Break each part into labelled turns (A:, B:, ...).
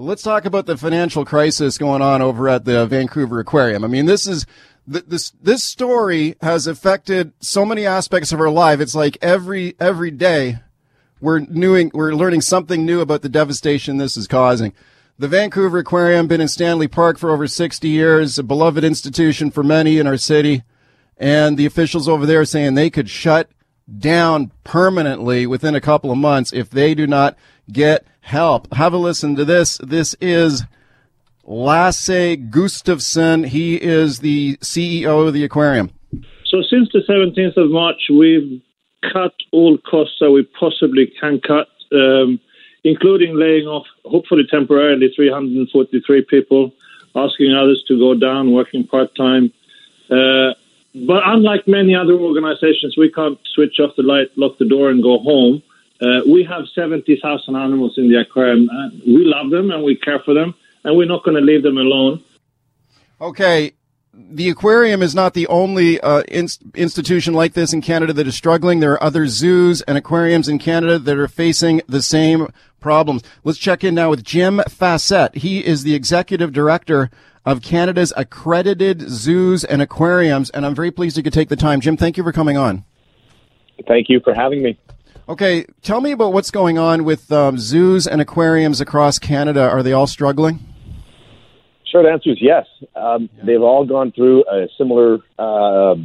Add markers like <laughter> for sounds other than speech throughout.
A: Let's talk about the financial crisis going on over at the Vancouver Aquarium. I mean, this is this this story has affected so many aspects of our life. It's like every every day we're knewing, we're learning something new about the devastation this is causing. The Vancouver Aquarium been in Stanley Park for over 60 years, a beloved institution for many in our city, and the officials over there saying they could shut down permanently within a couple of months if they do not get help. Have a listen to this. This is Lasse Gustavsson. He is the CEO of the aquarium.
B: So since the 17th of March, we've cut all costs that we possibly can cut, um, including laying off, hopefully temporarily, 343 people, asking others to go down, working part time. Uh, but unlike many other organizations, we can't switch off the light, lock the door, and go home. Uh, we have 70,000 animals in the aquarium. And we love them and we care for them, and we're not going to leave them alone.
A: Okay, the aquarium is not the only uh, in- institution like this in Canada that is struggling. There are other zoos and aquariums in Canada that are facing the same problems. Let's check in now with Jim Facette. He is the executive director of Canada's accredited zoos and aquariums, and I'm very pleased you could take the time. Jim, thank you for coming on.
C: Thank you for having me.
A: Okay, tell me about what's going on with um, zoos and aquariums across Canada. Are they all struggling?
C: Short answer is yes. Um, yeah. They've all gone through a similar uh,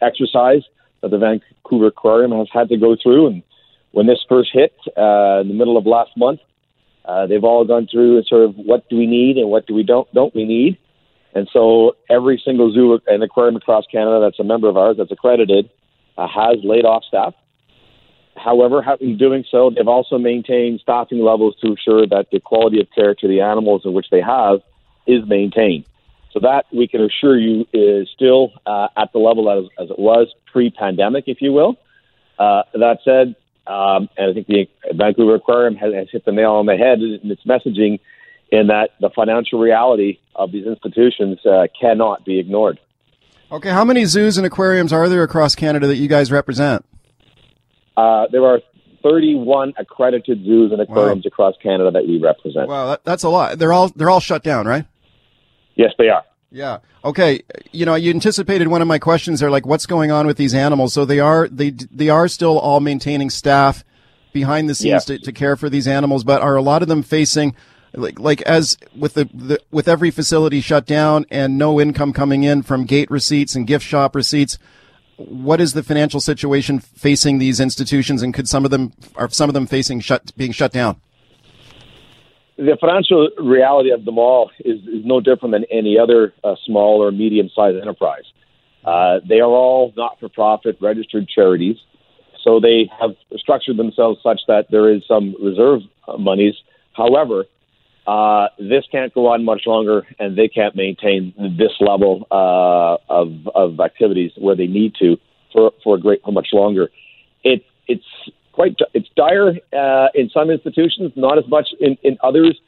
C: exercise that the Vancouver Aquarium has had to go through. And when this first hit uh, in the middle of last month, uh, they've all gone through sort of what do we need and what do we don't don't we need. And so every single zoo and aquarium across Canada that's a member of ours that's accredited uh, has laid off staff. However, in doing so, they've also maintained staffing levels to ensure that the quality of care to the animals in which they have is maintained. So that we can assure you is still uh, at the level as, as it was pre-pandemic, if you will. Uh, that said, um, and I think the Vancouver Aquarium has, has hit the nail on the head in its messaging in that the financial reality of these institutions uh, cannot be ignored.
A: Okay, how many zoos and aquariums are there across Canada that you guys represent?
C: Uh, there are 31 accredited zoos and aquariums wow. across Canada that we represent.
A: Wow, that, that's a lot. They're all they're all shut down, right?
C: Yes, they are.
A: Yeah. Okay. You know, you anticipated one of my questions there, like what's going on with these animals. So they are they they are still all maintaining staff behind the scenes to, to care for these animals, but are a lot of them facing like like as with the, the with every facility shut down and no income coming in from gate receipts and gift shop receipts? What is the financial situation facing these institutions, and could some of them are some of them facing shut being shut down?
C: the financial reality of them all is, is no different than any other uh, small or medium sized enterprise. Uh, they are all not for profit registered charities, so they have structured themselves such that there is some reserve uh, monies. However, uh, this can't go on much longer, and they can't maintain this level uh, of, of activities where they need to for, for a great for much longer. It, it's quite it's dire uh, in some institutions, not as much in, in others.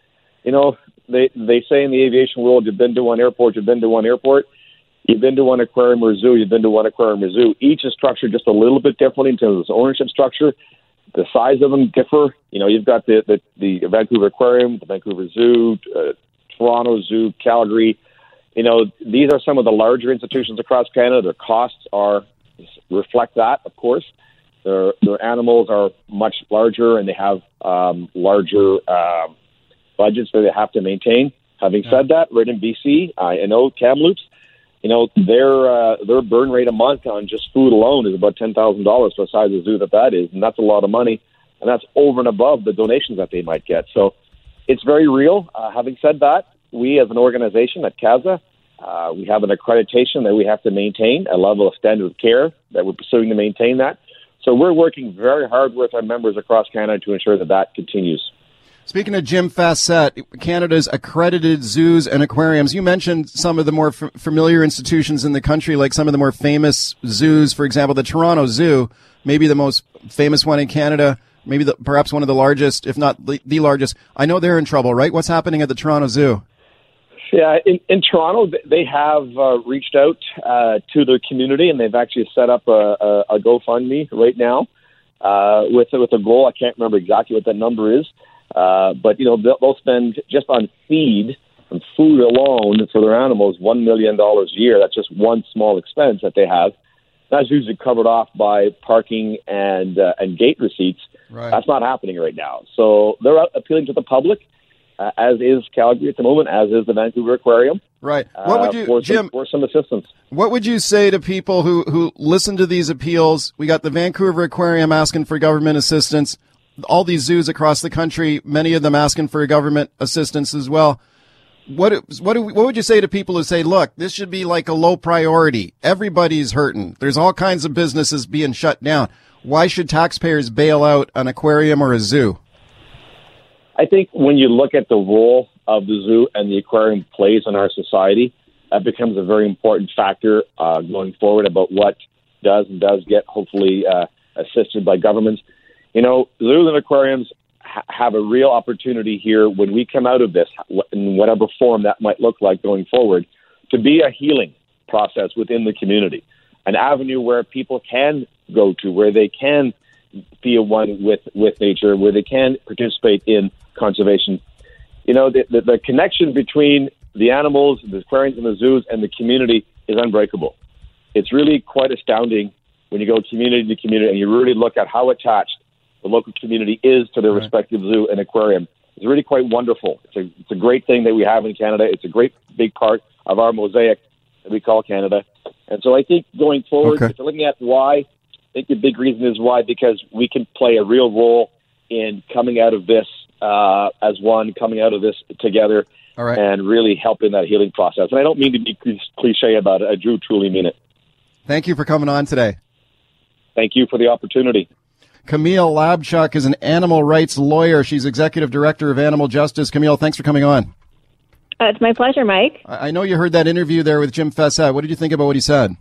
C: You know, they they say in the aviation world, you've been to one airport, you've been to one airport, you've been to one aquarium or zoo, you've been to one aquarium or zoo. Each is structured just a little bit differently in terms of ownership structure. The size of them differ. You know, you've got the the, the Vancouver Aquarium, the Vancouver Zoo, uh, Toronto Zoo, Calgary. You know, these are some of the larger institutions across Canada. Their costs are reflect that, of course. Their their animals are much larger and they have um, larger uh, budgets that they have to maintain. Having said that, right in BC, I know Kamloops, you know their uh, their burn rate a month on just food alone is about ten thousand dollars for the size of zoo that that is, and that's a lot of money, and that's over and above the donations that they might get. So it's very real. Uh, having said that, we as an organization at CAZA, uh, we have an accreditation that we have to maintain, a level of standard of care that we're pursuing to maintain that. So we're working very hard with our members across Canada to ensure that that continues.
A: Speaking of Jim Facette, Canada's accredited zoos and aquariums, you mentioned some of the more f- familiar institutions in the country, like some of the more famous zoos. For example, the Toronto Zoo, maybe the most famous one in Canada, maybe the, perhaps one of the largest, if not the, the largest. I know they're in trouble, right? What's happening at the Toronto Zoo?
C: Yeah, in, in Toronto, they have uh, reached out uh, to the community, and they've actually set up a, a, a GoFundMe right now uh, with with a goal. I can't remember exactly what that number is, uh, but you know they'll, they'll spend just on feed and food alone for their animals one million dollars a year. That's just one small expense that they have. That's usually covered off by parking and uh, and gate receipts.
A: Right.
C: That's not happening right now. So they're out appealing to the public uh, as is Calgary at the moment, as is the Vancouver Aquarium.
A: Right. What would you,
C: uh, for
A: Jim?
C: Some, for some assistance.
A: What would you say to people who who listen to these appeals? We got the Vancouver Aquarium asking for government assistance. All these zoos across the country, many of them asking for government assistance as well. What what do, what would you say to people who say, "Look, this should be like a low priority. Everybody's hurting. There's all kinds of businesses being shut down. Why should taxpayers bail out an aquarium or a zoo?"
C: I think when you look at the role of the zoo and the aquarium plays in our society, that becomes a very important factor uh, going forward about what does and does get hopefully uh, assisted by governments. You know, zoos and aquariums ha- have a real opportunity here when we come out of this, in whatever form that might look like going forward, to be a healing process within the community, an avenue where people can go to, where they can be a one with with nature, where they can participate in conservation. You know, the, the, the connection between the animals, the aquariums, and the zoos, and the community is unbreakable. It's really quite astounding when you go community to community and you really look at how attached the local community is to their
A: Right.
C: respective zoo and aquarium. It's really quite wonderful. It's a, it's a great thing that we have in Canada. It's a great big part of our mosaic that we call Canada. And so I think going forward,
A: Okay.
C: if you're looking at why, I think the big reason is why, because we can play a real role in coming out of this uh, as one, coming out of this together,
A: All right.
C: and really helping that healing process. And I don't mean to be cliche about it. I do truly mean it.
A: Thank you for coming on today.
C: Thank you for the opportunity.
A: Camille Labchuk is an animal rights lawyer. She's executive director of Animal Justice. Camille, thanks for coming on.
D: Uh, it's my pleasure, Mike.
A: I I know you heard that interview there with Jim Facette. What did you think about what he said?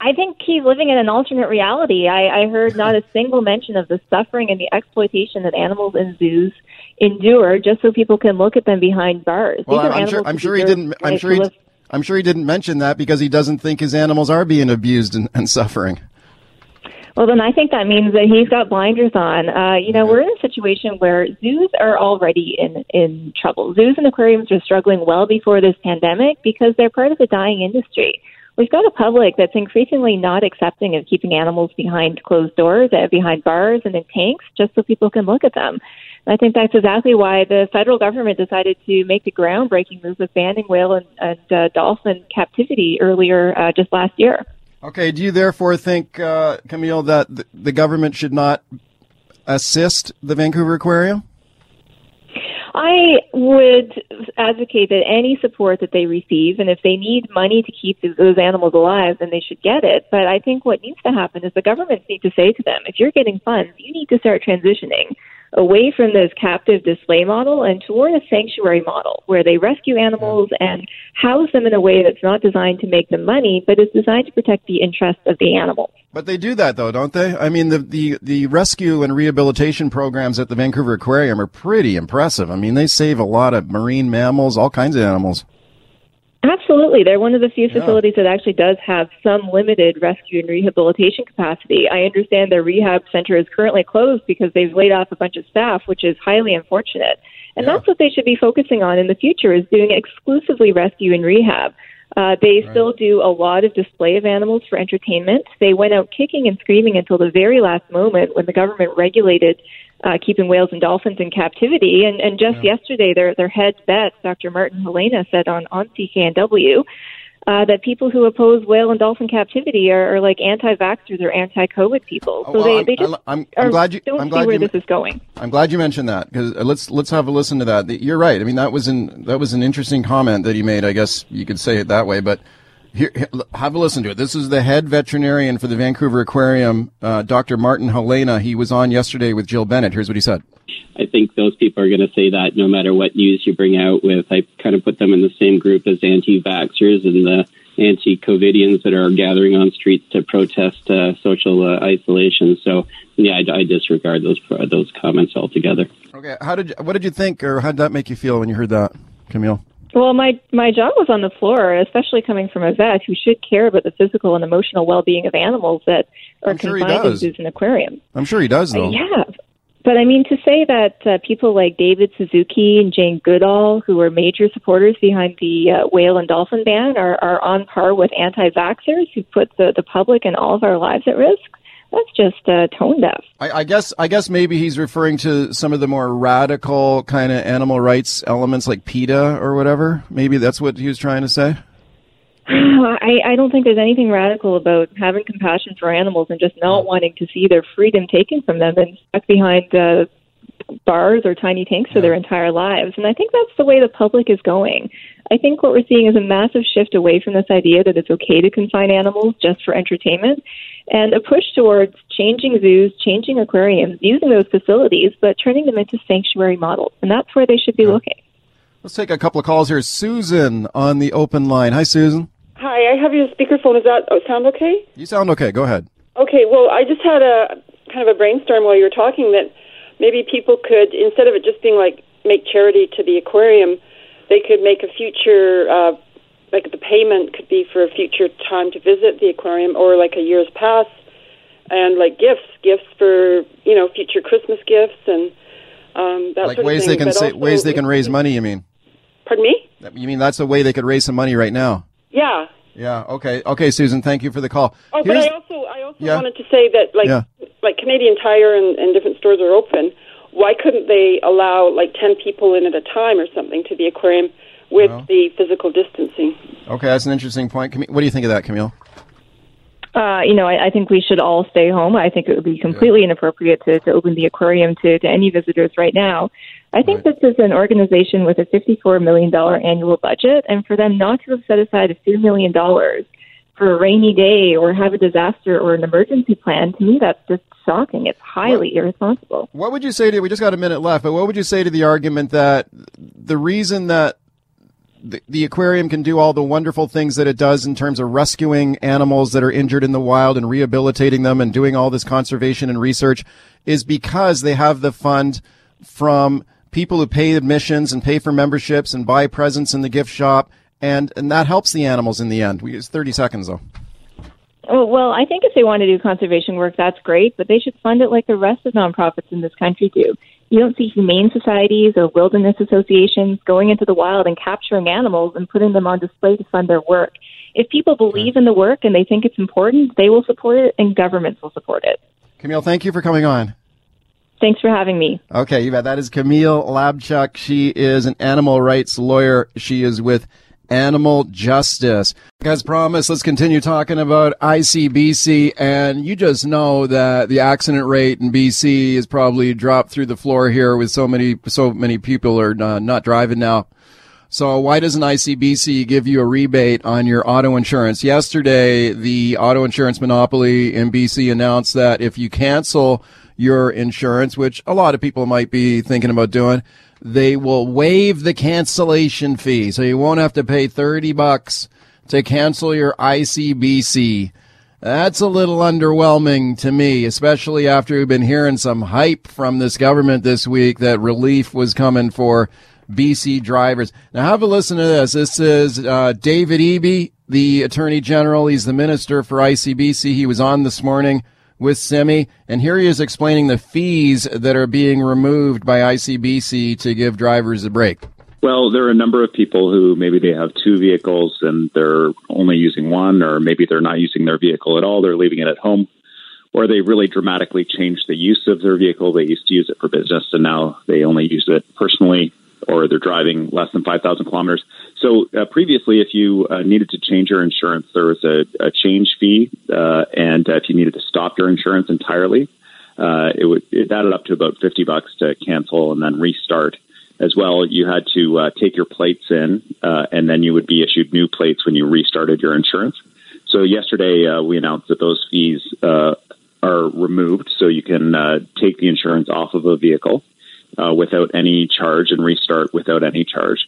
D: I think he's living in an alternate reality. I, I heard not a <laughs> single mention of the suffering and the exploitation that animals in zoos endure just so people can look at them behind bars.
A: Well, I'm sure. I'm sure he didn't. I'm sure he. I'm sure he didn't mention that because he doesn't think his animals are being abused and, and suffering.
D: Well, then I think that means that he's got blinders on. Uh, you know, we're in a situation where zoos are already in in trouble. Zoos and aquariums are struggling well before this pandemic because they're part of the dying industry. We've got a public that's increasingly not accepting of keeping animals behind closed doors, uh, behind bars, and in tanks, just so people can look at them. And I think that's exactly why the federal government decided to make the groundbreaking move of banning whale and, and uh, dolphin captivity earlier uh, just last year.
A: Okay. Do you therefore think, uh, Camille, that the, government should not assist the Vancouver Aquarium?
D: I would advocate that any support that they receive, and if they need money to keep those animals alive, then they should get it. But I think what needs to happen is the governments need to say to them, if you're getting funds, you need to start transitioning away from this captive display model and toward a sanctuary model where they rescue animals and house them in a way that's not designed to make them money, but is designed to protect the interests of the animals.
A: But they do that though, don't they? I mean, the, the, the rescue and rehabilitation programs at the Vancouver Aquarium are pretty impressive. I mean, they save a lot of marine mammals, all kinds of animals.
D: Absolutely. They're one of the few
A: Yeah.
D: facilities that actually does have some limited rescue and rehabilitation capacity. I understand their rehab center is currently closed because they've laid off a bunch of staff, which is highly unfortunate. And
A: Yeah.
D: that's what they should be focusing on in the future is doing exclusively rescue and rehab. Uh, they still do a lot of display of animals for entertainment. They went out kicking and screaming until the very last moment when the government regulated uh, keeping whales and dolphins in captivity. And, and just yesterday, their their head vet, Dr. Martin Haulena, said on on CKNW uh, that people who oppose whale and dolphin captivity are, are like anti-vaxxers or anti-COVID people. So
A: well,
D: they,
A: I'm-
D: they just
A: I'm- I'm
D: are-
A: glad you-
D: don't
A: I'm
D: see where
A: you
D: this is going.
A: I'm glad you mentioned that because let's let's have a listen to that. You're right. I mean, that was an that was an interesting comment that he made. I guess you could say it that way, but. Here, have a listen to it. This is the head veterinarian for the Vancouver Aquarium, uh, Dr. Martin Haulena. He was on yesterday with Jill Bennett. Here's what he said.
E: I think those people are going to say that no matter what news you bring out with. I kind of put them in the same group as anti-vaxxers and the anti-COVIDians that are gathering on streets to protest uh, social uh, isolation. So, yeah, I, I disregard those uh, those comments altogether.
A: Okay, how did you, what did you think, or how did that make you feel when you heard that, Camille?
D: Well, my my jaw was on the floor, especially coming from a vet who should care about the physical and emotional well-being of animals that are
A: I'm sure
D: confined in zoos and aquariums.
A: I'm sure he does, though.
D: Yeah, but I mean to say that uh, people like David Suzuki and Jane Goodall, who are major supporters behind the uh, whale and dolphin ban, are are on par with anti-vaxxers who put the the public and all of our lives at risk that's just uh, tone deaf.
A: I, I, guess I guess maybe he's referring to some of the more radical kind of animal rights elements like PETA or whatever. Maybe that's what he was trying to say. <sighs>
D: I, I don't think there's anything radical about having compassion for animals and just not wanting to see their freedom taken from them and stuck behind uh, bars or tiny tanks for their entire lives. And I think that's the way the public is going. I think what we're seeing is a massive shift away from this idea that it's okay to confine animals just for entertainment and a push towards changing zoos, changing aquariums, using those facilities, but turning them into sanctuary models. And that's where they should be looking.
A: Let's take a couple of calls here. Susan on the open line. Hi, Susan.
F: Hi, I have your speakerphone. Is that oh, sound okay?
A: You sound okay. Go ahead.
F: Okay. Well, I just had a kind of a brainstorm while you were talking that maybe people could, instead of it just being like make charity to the aquarium, they could make a future uh, like the payment could be for a future time to visit the aquarium or like a year's pass and like gifts gifts for you know future christmas gifts and um, that
A: like
F: sort
A: ways
F: of
A: they can
F: say,
A: ways they can raise money you mean
F: pardon me
A: you mean that's a way they could raise some money right now
F: yeah
A: yeah okay okay susan thank you for the call
F: oh Here's, but i also i also yeah. wanted to say that like yeah. like canadian tire and, and different stores are open why couldn't they allow like 10 people in at a time or something to the aquarium with well, the physical distancing.
A: Okay, that's an interesting point. What do you think of that, Camille?
D: Uh, you know, I, I think we should all stay home. I think it would be completely yeah. inappropriate to, to open the aquarium to, to any visitors right now. I think right. this is an organization with a $54 million annual budget, and for them not to have set aside a few million dollars for a rainy day or have a disaster or an emergency plan, to me, that's just shocking. It's highly what, irresponsible.
A: What would you say to, we just got a minute left, but what would you say to the argument that the reason that the, the, aquarium can do all the wonderful things that it does in terms of rescuing animals that are injured in the wild and rehabilitating them and doing all this conservation and research is because they have the fund from people who pay admissions and pay for memberships and buy presents in the gift shop and and that helps the animals in the end. We use 30 seconds though.
D: Oh, well, I think if they want to do conservation work, that's great, but they should fund it like the rest of nonprofits in this country do. You don't see humane societies or wilderness associations going into the wild and capturing animals and putting them on display to fund their work. If people believe in the work and they think it's important, they will support it and governments will support it.
A: Camille, thank you for coming on.
D: Thanks for having me.
A: Okay, you bet. That is Camille Labchuk. She is an animal rights lawyer. She is with animal justice. As promised, let's continue talking about ICBC. And you just know that the accident rate in BC is probably dropped through the floor here with so many, so many people are uh, not driving now. So why doesn't ICBC give you a rebate on your auto insurance? Yesterday, the auto insurance monopoly in BC announced that if you cancel your insurance, which a lot of people might be thinking about doing, they will waive the cancellation fee. So you won't have to pay 30 bucks to cancel your ICBC. That's a little underwhelming to me, especially after we've been hearing some hype from this government this week that relief was coming for BC drivers. Now have a listen to this. This is uh, David Eby, the Attorney General. He's the Minister for ICBC. He was on this morning with Simi, and here he is explaining the fees that are being removed by ICBC to give drivers a break.
G: Well, there are a number of people who maybe they have two vehicles and they're only using one, or maybe they're not using their vehicle at all, they're leaving it at home, or they really dramatically changed the use of their vehicle. They used to use it for business and now they only use it personally, or they're driving less than 5,000 kilometers. So uh, previously, if you uh, needed to change your insurance, there was a, a change fee, uh, and uh, if you needed to stop your insurance entirely, uh, it would it added up to about fifty bucks to cancel and then restart. As well, you had to uh, take your plates in, and then you would be issued new plates when you restarted your insurance. So yesterday, we announced that those fees are removed, so you can take the insurance off of a vehicle uh, without any charge and restart without any charge.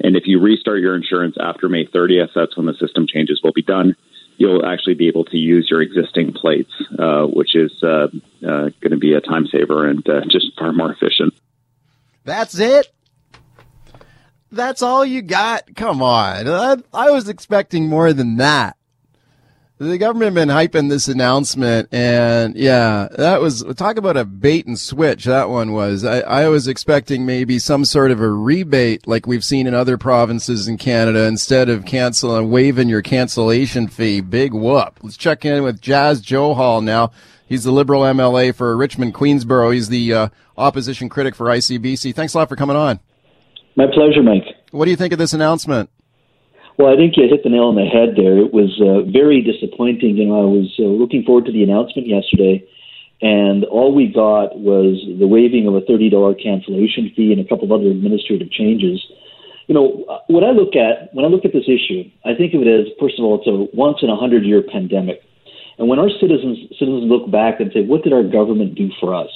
G: And if you restart your insurance after May 30th, that's when the system changes will be done. You'll actually be able to use your existing plates, uh, which is uh, uh going to be a time saver and uh, just far more efficient.
A: That's it. That's all you got. Come on. I, I was expecting more than that the government been hyping this announcement and yeah, that was talk about a bait and switch. That one was, I, I was expecting maybe some sort of a rebate like we've seen in other provinces in Canada instead of canceling, waiving your cancellation fee. Big whoop. Let's check in with Jas Johal now. He's the Liberal MLA for Richmond Queensborough. He's the uh, opposition critic for ICBC. Thanks a lot for coming on.
H: My pleasure, Mike.
A: What do you think of this announcement?
H: Well, I think you hit the nail on the head there. It was uh, very disappointing. You know, I was uh, looking forward to the announcement yesterday, and all we got was the waiving of a $30 cancellation fee and a couple of other administrative changes. You know, uh, when I look at when I look at this issue, I think of it as first of all, it's a once in a hundred year pandemic, and when our citizens citizens look back and say, what did our government do for us?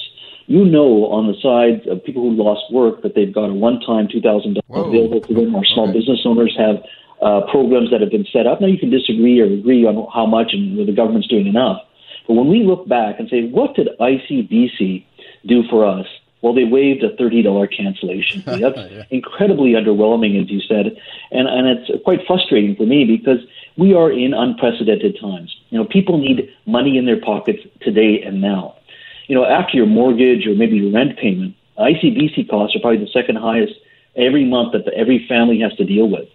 H: you know on the side of people who lost work that they've got a one-time $2,000 available to them. Our small okay. business owners have uh, programs that have been set up. Now you can disagree or agree on how much and whether the government's doing enough. But when we look back and say, what did ICBC do for us? Well, they waived a $30 cancellation fee. That's <laughs> yeah. incredibly underwhelming, as you said. And, and it's quite frustrating for me because we are in unprecedented times. You know, people need money in their pockets today and now. You know, after your mortgage or maybe your rent payment, ICBC costs are probably the second highest every month that the, every family has to deal with.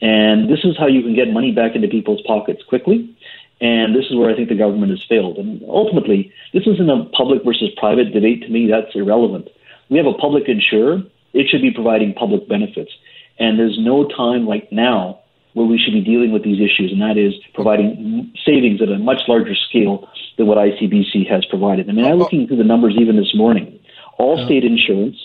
H: And this is how you can get money back into people's pockets quickly. And this is where I think the government has failed. And ultimately, this isn't a public versus private debate. To me, that's irrelevant. We have a public insurer. It should be providing public benefits. And there's no time like now where we should be dealing with these issues, and that is providing savings at a much larger scale than what ICBC has provided. I mean, I'm looking through the numbers even this morning. All state insurance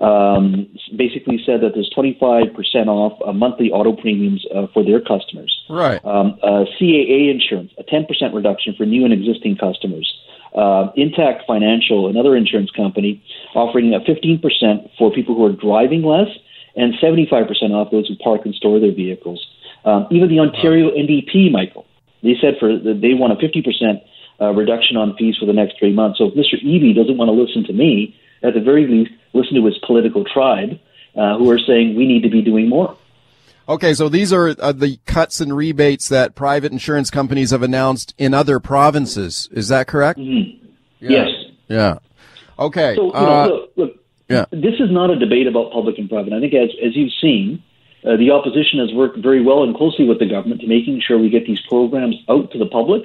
H: um, basically said that there's 25% off uh, monthly auto premiums uh, for their customers.
A: Right.
H: Um, uh, CAA insurance, a 10% reduction for new and existing customers. Uh, Intact Financial, another insurance company, offering a 15% for people who are driving less and 75% off those who park and store their vehicles. Um, even the Ontario. NDP, Michael, they said for they want a 50% uh, reduction on fees for the next three months. So if Mr. Eby doesn't want to listen to me, at the very least, listen to his political tribe uh, who are saying we need to be doing more.
A: Okay, so these are uh, the cuts and rebates that private insurance companies have announced in other provinces. Is that correct?
H: Mm-hmm. Yeah. Yes.
A: Yeah. Okay.
H: So, you know, uh, look, look, yeah. this is not a debate about public and private. I think, as, as you've seen, uh, the opposition has worked very well and closely with the government to making sure we get these programs out to the public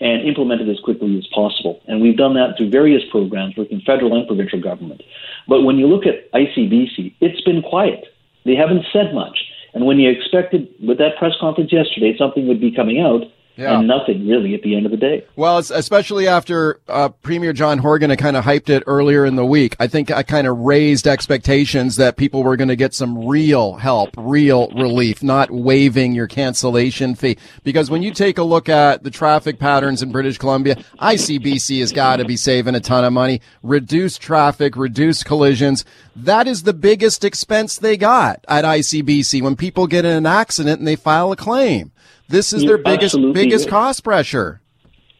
H: and implement it as quickly as possible. And we've done that through various programs working federal and provincial government. But when you look at ICBC, it's been quiet. They haven't said much. And when you expected with that press conference yesterday something would be coming out, yeah. and nothing really at the end of the day.
A: Well, especially after uh, Premier John Horgan had kind of hyped it earlier in the week. I think I kind of raised expectations that people were going to get some real help, real relief, not waiving your cancellation fee. Because when you take a look at the traffic patterns in British Columbia, ICBC has got to be saving a ton of money. Reduce traffic, reduce collisions. That is the biggest expense they got at ICBC when people get in an accident and they file a claim. This is You're their biggest biggest cost pressure.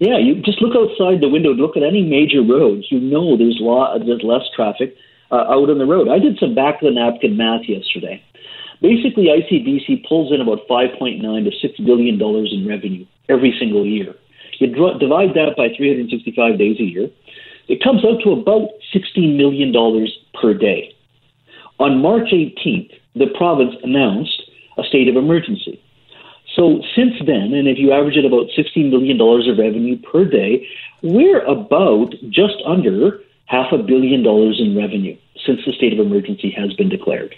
H: Yeah, you just look outside the window, look at any major roads. You know there's, lot, there's less traffic uh, out on the road. I did some back of the napkin math yesterday. Basically, ICBC pulls in about 5.9 to 6 billion dollars in revenue every single year. You dr- divide that by 365 days a year, it comes out to about 16 million dollars per day. On March 18th, the province announced a state of emergency. So since then, and if you average it about $16 million of revenue per day, we're about just under half a billion dollars in revenue since the state of emergency has been declared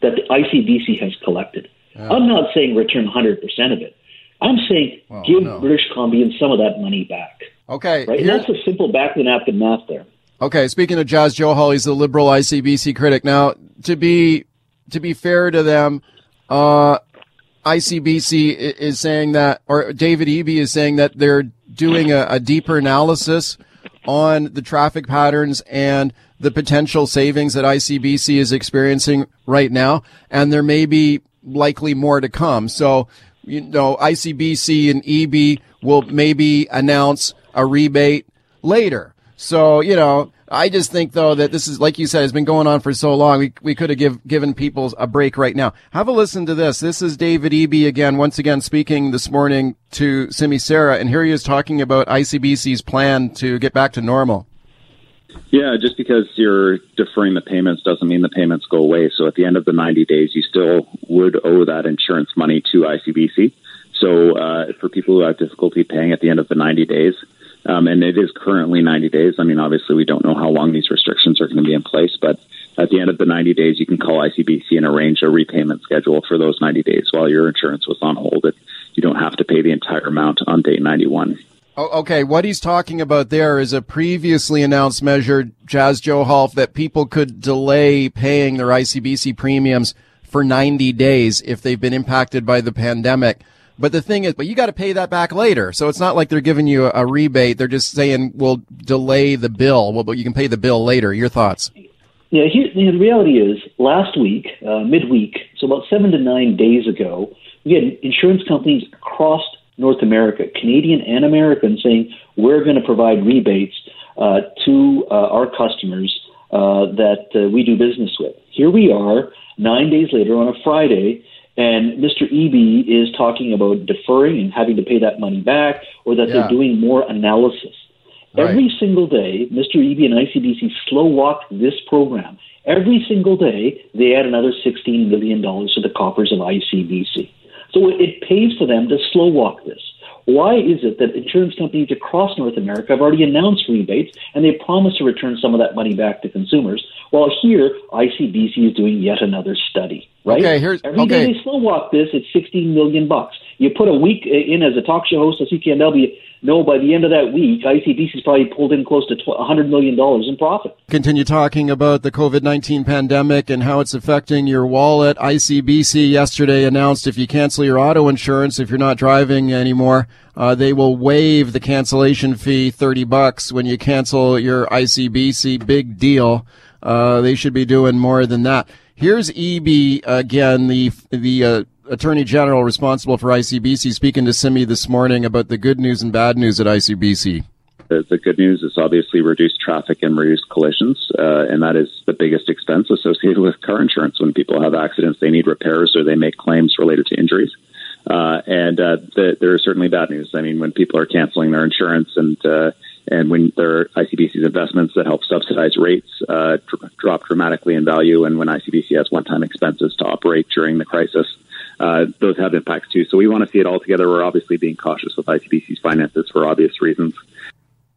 H: that the ICBC has collected. I'm not saying return 100% of it. I'm saying well, give no. British Columbians some of that money back.
A: Okay.
H: Right? That's a simple back of the napkin math there.
A: Okay. Speaking of Jas Johal, he's the liberal ICBC critic. Now, to be to be fair to them, uh, ICBC is saying that, or David Eby is saying that they're doing a, a deeper analysis on the traffic patterns and the potential savings that ICBC is experiencing right now. And there may be likely more to come. So, you know, ICBC and Eby will maybe announce a rebate later. So, you know, I just think though that this is, like you said, has been going on for so long. We, we could have give, given people a break right now. Have a listen to this. This is David Eby again, once again speaking this morning to Simi Sara. And here he is talking about ICBC's plan to get back to normal.
G: Yeah, just because you're deferring the payments doesn't mean the payments go away. So at the end of the 90 days, you still would owe that insurance money to ICBC. So uh, for people who have difficulty paying at the end of the 90 days, um, and it is currently 90 days. I mean, obviously, we don't know how long these restrictions are going to be in place, but at the end of the 90 days, you can call ICBC and arrange a repayment schedule for those 90 days while your insurance was on hold. It, you don't have to pay the entire amount on day 91.
A: Oh, okay, what he's talking about there is a previously announced measure, Jas Johal, that people could delay paying their ICBC premiums for 90 days if they've been impacted by the pandemic. But the thing is, but you got to pay that back later. So it's not like they're giving you a, rebate. They're just saying we'll delay the bill. Well, but you can pay the bill later. Your thoughts?
H: Yeah, here, the reality is last week, uh, midweek, so about seven to nine days ago, we had insurance companies across North America, Canadian and American, saying we're going to provide rebates uh, to uh, our customers uh, that uh, we do business with. Here we are, nine days later on a Friday, and Mr. Eby is talking about deferring and having to pay that money back, or that yeah. they're doing more analysis. Right. Every single day, Mr. Eby and ICBC slow walk this program. Every single day, they add another $16 million to the coffers of ICBC. So it pays for them to slow walk this. Why is it that insurance companies across North America have already announced rebates and they promise to return some of that money back to consumers, while here ICBC is doing yet another study? Right?
A: Okay, here's
H: Every
A: okay.
H: day they slow walk this, it's 16 million bucks. You put a week in as a talk show host at CKNW, no, by the end of that week, ICBC's probably pulled in close to $100 million in profit.
A: Continue talking about the COVID 19 pandemic and how it's affecting your wallet. ICBC yesterday announced if you cancel your auto insurance, if you're not driving anymore, uh, they will waive the cancellation fee 30 bucks when you cancel your ICBC. Big deal. Uh, they should be doing more than that. Here's Eby again, the the uh, Attorney General responsible for ICBC, speaking to Simi this morning about the good news and bad news at ICBC.
G: The, the good news is obviously reduced traffic and reduced collisions, uh, and that is the biggest expense associated with car insurance. When people have accidents, they need repairs or they make claims related to injuries. Uh, and uh, the, there is certainly bad news. I mean, when people are canceling their insurance and uh, and when their ICBC's investments that help subsidize rates uh, dr- drop dramatically in value, and when ICBC has one-time expenses to operate during the crisis, uh, those have impacts too. So we want to see it all together. We're obviously being cautious with ICBC's finances for obvious reasons.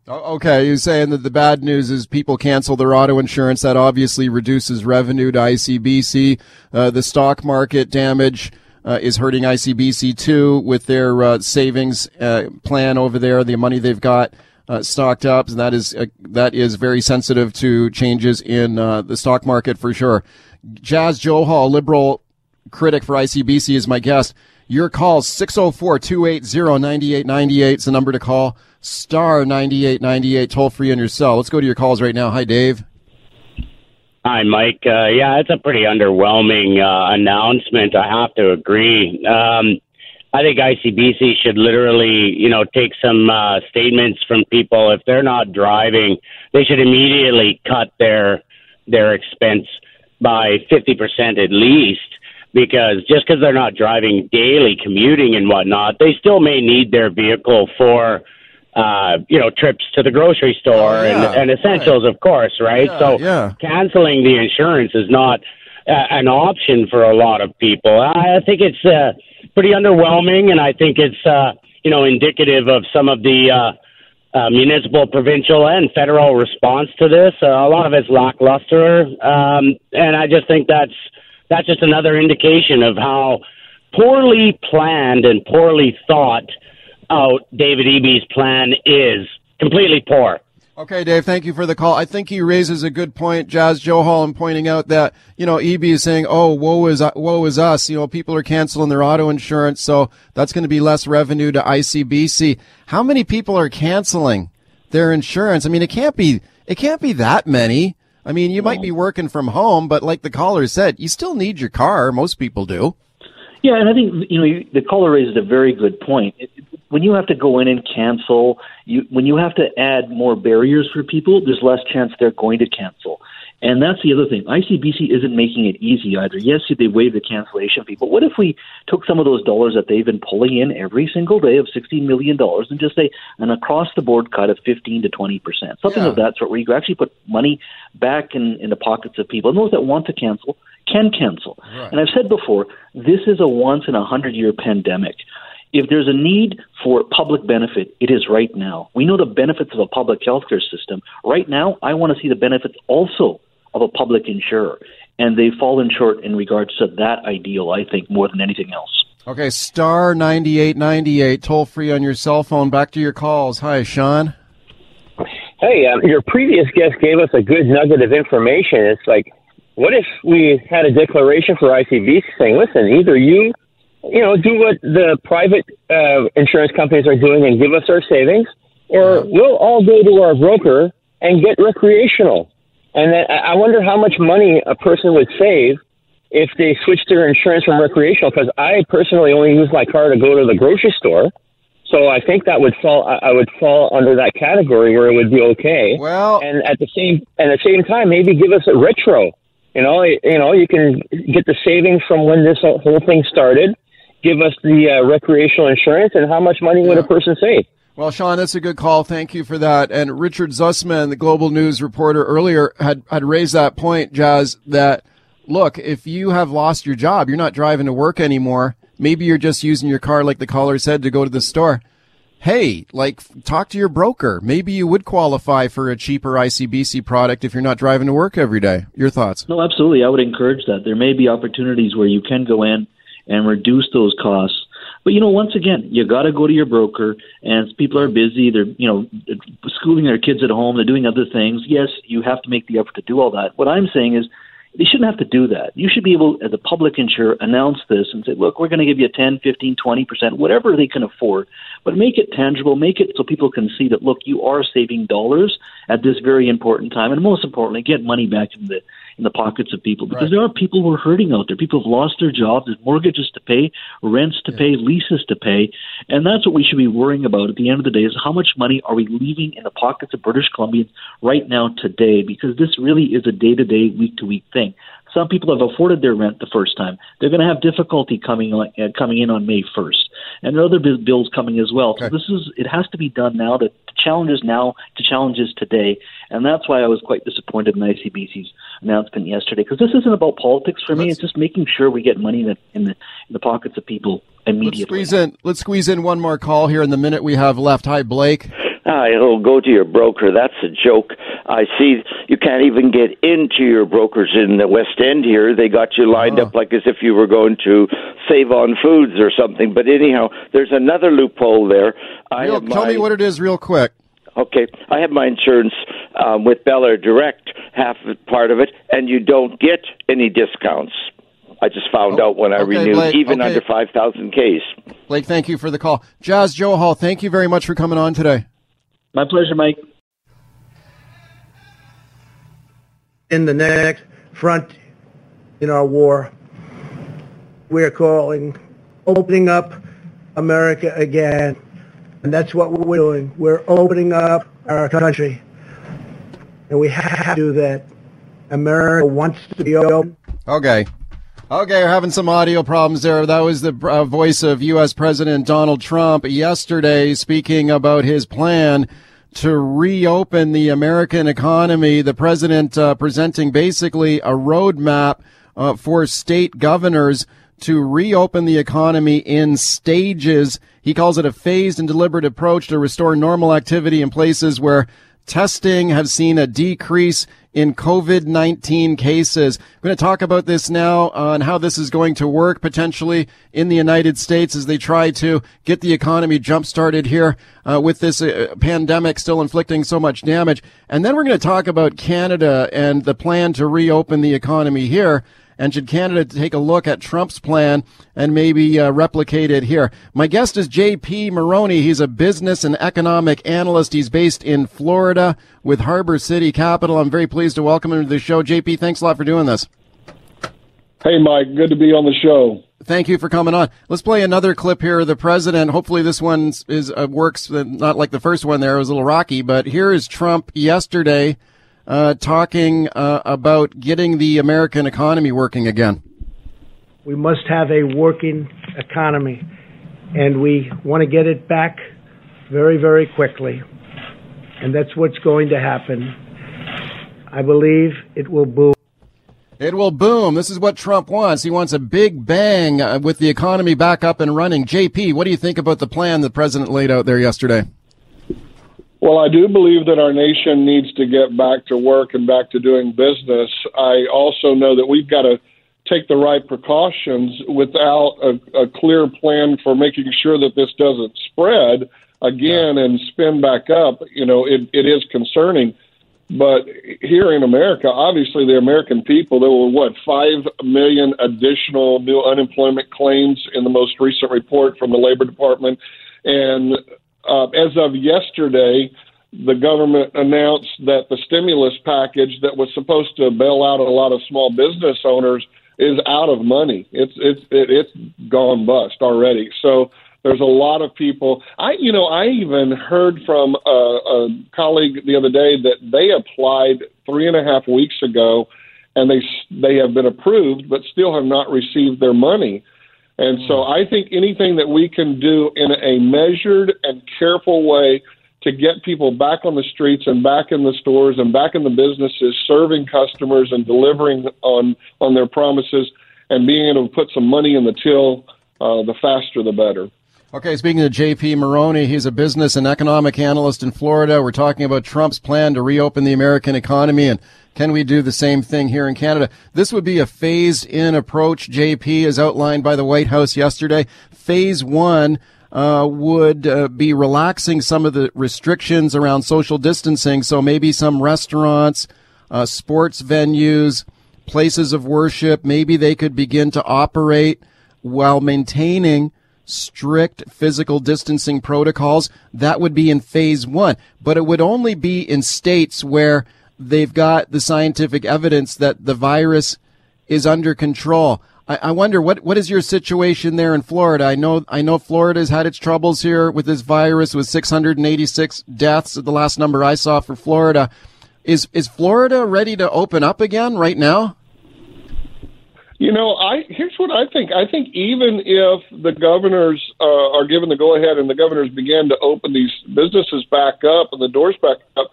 A: Okay, you're saying that the bad news is people cancel their auto insurance. That obviously reduces revenue to ICBC. Uh, the stock market damage uh, is hurting ICBC too with their uh, savings uh, plan over there, the money they've got. Uh, stocked up, and that is uh, that is very sensitive to changes in the stock market for sure. Jas Johal, liberal critic for ICBC, is my guest. Your call, 604-280-9898 is the number to call. Star 9898, toll free on your cell. Let's go to your calls right now. Hi, Dave.
I: Hi, Mike. Uh, yeah, it's a pretty underwhelming uh, announcement. I have to agree. Um, I think ICBC should literally, you know, take some uh, statements from people. If they're not driving, they should immediately cut their their expense by fifty percent at least because just because they're not driving daily, commuting and whatnot, they still may need their vehicle for, uh, you know, trips to the grocery store oh, yeah. and, and essentials, right. of course, right?
A: Yeah,
I: so
A: yeah.
I: canceling the insurance is not uh, an option for a lot of people. I, I think it's uh, pretty underwhelming, and I think it's, uh, you know, indicative of some of the. Uh, uh, municipal, provincial, and federal response to this. Uh, a lot of it's lackluster, um, and I just think that's that's just another indication of how poorly planned and poorly thought out David Eby's plan is. Completely poor.
A: Okay, Dave, thank you for the call. I think he raises a good point, Jas Johal, in pointing out that, you know, Eby is saying, oh, woe is, woe is us. You know, people are canceling their auto insurance, so that's going to be less revenue to ICBC. How many people are canceling their insurance. I mean, it can't be it can't be that many. I mean, you might be working from home, but like the caller said, you still need your car. Most people do.
H: Yeah, and I think you know the caller raises a very good point. It, when you have to go in and cancel, you when you have to add more barriers for people, there's less chance they're going to cancel. And that's the other thing. ICBC isn't making it easy either. Yes, they waive the cancellation fee, but what if we took some of those dollars that they've been pulling in every single day of $16 million and just say an across the board cut of 15 to 20%, something
A: Yeah.
H: of that sort, where you actually put money back in, in the pockets of people. And those that want to cancel can cancel. And I've said before, this is a once in a hundred year pandemic. If there's a need for public benefit, it is right now. We know the benefits of a public healthcare system. Right now, I want to see the benefits also of a public insurer. And they've fallen short in regards to that ideal, I think, more than anything else.
A: Okay, star 9898, toll free on your cell phone. Back to your calls. Hi, Sean.
J: Hey, um, your previous guest gave us a good nugget of information. It's like, what if we had a declaration for ICBC saying, listen, either you, you know, do what the private uh, insurance companies are doing and give us our savings, or we'll all go to our broker and get recreational. And then I wonder how much money a person would save if they switched their insurance from recreational. Because I personally only use my car to go to the grocery store. So I think that would fall. I I would fall under that category where it would be okay.
A: Well,
J: and at the same and at the same time, maybe give us a retro. You know, you know, you can get the savings from when this whole thing started. Give us the uh, recreational insurance, and how much money would a person save?
A: Well, Sean, that's a good call. Thank you for that. And Richard Zussman, the Global News reporter earlier, had, had raised that point, Jas, that look, if you have lost your job, you're not driving to work anymore. Maybe you're just using your car, like the caller said, to go to the store. Hey, like, talk to your broker. Maybe you would qualify for a cheaper ICBC product if you're not driving to work every day. Your thoughts?
H: No, absolutely. I would encourage that. There may be opportunities where you can go in and reduce those costs. But you know, once again, you got to go to your broker, and people are busy. They're you know schooling their kids at home. They're doing other things. Yes, you have to make the effort to do all that. What I'm saying is, they shouldn't have to do that. You should be able, as a public insurer, announce this and say, look, we're going to give you 10, 15, 20 percent, whatever they can afford, but make it tangible. Make it so people can see that look, you are saving dollars at this very important time, and most importantly, get money back in the in the pockets of people because there are people who are hurting out there. People have lost their jobs, there's mortgages to pay, rents to pay, leases to pay, and that's what we should be worrying about at the end of the day is how much money are we leaving in the pockets of British Columbians right now today because this really is a day-to-day, week-to-week thing. Some people have afforded their rent the first time. They're going to have difficulty coming on, uh, coming in on May 1st, and there are other bi- bills coming as well. So this is it has to be done now. The challenge is now. to challenges today, and that's why I was quite disappointed in ICBC's announcement yesterday because this isn't about politics for me. It's just making sure we get money in the in the, in the pockets of people immediately.
A: Squeeze in. Let's squeeze in one more call here in the minute we have left. Hi, Blake.
K: Ah, it'll go to your broker. That's a joke. I see you can't even get into your brokers in the West End here. They got you lined up like as if you were going to Save on Foods or something. But anyhow, there's another loophole there. I
A: Real, tell
K: my,
A: me what it is, real quick.
K: Okay, I have my insurance um, with Belair Direct, half part of it, and you don't get any discounts. I just found out when I
A: Oh, okay,
K: renewed,
A: Blake,
K: even
A: okay.
K: under five thousand Ks.
A: Blake, thank you for the call. Jas Johal, thank you very much for coming on today.
H: My pleasure, Mike.
L: in the next front in our war. We're calling opening up America again. And that's what we're doing. We're opening up our country. And we have to do that. America wants to be open.
A: Okay. Okay, we're having some audio problems there. That was the uh, voice of U.S. President Donald Trump yesterday speaking about his plan to reopen the American economy. The president uh, presenting basically a roadmap uh, for state governors to reopen the economy in stages. He calls it a phased and deliberate approach to restore normal activity in places where testing have seen a decrease in COVID-19 cases. I'm going to talk about this now on how this is going to work potentially in the United States as they try to get the economy jump started here uh, with this uh, pandemic still inflicting so much damage. And then we're going to talk about Canada and the plan to reopen the economy here. And should Canada take a look at Trump's plan and maybe uh, replicate it here? My guest is JP Maroney. He's a business and economic analyst. He's based in Florida with Harbor City Capital. I'm very pleased to welcome him to the show. JP, thanks a lot for doing this.
M: Hey, Mike. Good to be on the show.
A: Thank you for coming on. Let's play another clip here. Of the president. Hopefully, this one is uh, works uh, not like the first one. There it was a little rocky, but here is Trump yesterday uh, talking uh, about getting the American economy working again.
L: We must have a working economy, and we want to get it back very, very quickly. And that's what's going to happen. I believe it will boom.
A: It will boom. This is what Trump wants. He wants a big bang uh, with the economy back up and running. JP, what do you think about the plan the president laid out there yesterday?
M: Well, I do believe that our nation needs to get back to work and back to doing business. I also know that we've got to take the right precautions without a, a clear plan for making sure that this doesn't spread again and spin back up. You know, it, it is concerning. But here in America, obviously, the American people, there were what, 5 million additional new unemployment claims in the most recent report from the Labor Department. And uh, as of yesterday, the government announced that the stimulus package that was supposed to bail out a lot of small business owners is out of money. It's it's it, it's gone bust already. So there's a lot of people. I, you know, I even heard from a, a colleague the other day that they applied three and a half weeks ago, and they they have been approved, but still have not received their money. And so hmm. I think anything that we can do in a measured and careful way to get people back on the streets and back in the stores and back in the businesses, serving customers and delivering on on their promises, and being able to put some money in the till, uh, the faster the better.
A: Okay, speaking to JP Maroney, he's a business and economic analyst in Florida. We're talking about Trump's plan to reopen the American economy and can we do the same thing here in Canada? This would be a phased in approach, JP, as outlined by the White House yesterday. Phase one uh, would uh, be relaxing some of the restrictions around social distancing. So maybe some restaurants, uh, sports venues, places of worship, maybe they could begin to operate while maintaining strict physical distancing protocols. That would be in phase one, but it would only be in states where they've got the scientific evidence that the virus is under control. I, I wonder what what is your situation there in Florida? I know I know Florida's had its troubles here with this virus with 686 deaths. The last number I saw for Florida is is Florida ready to open up again right now?
M: You know, I here's what I think. I think even if the governors uh, are given the go ahead and the governors begin to open these businesses back up and the doors back up,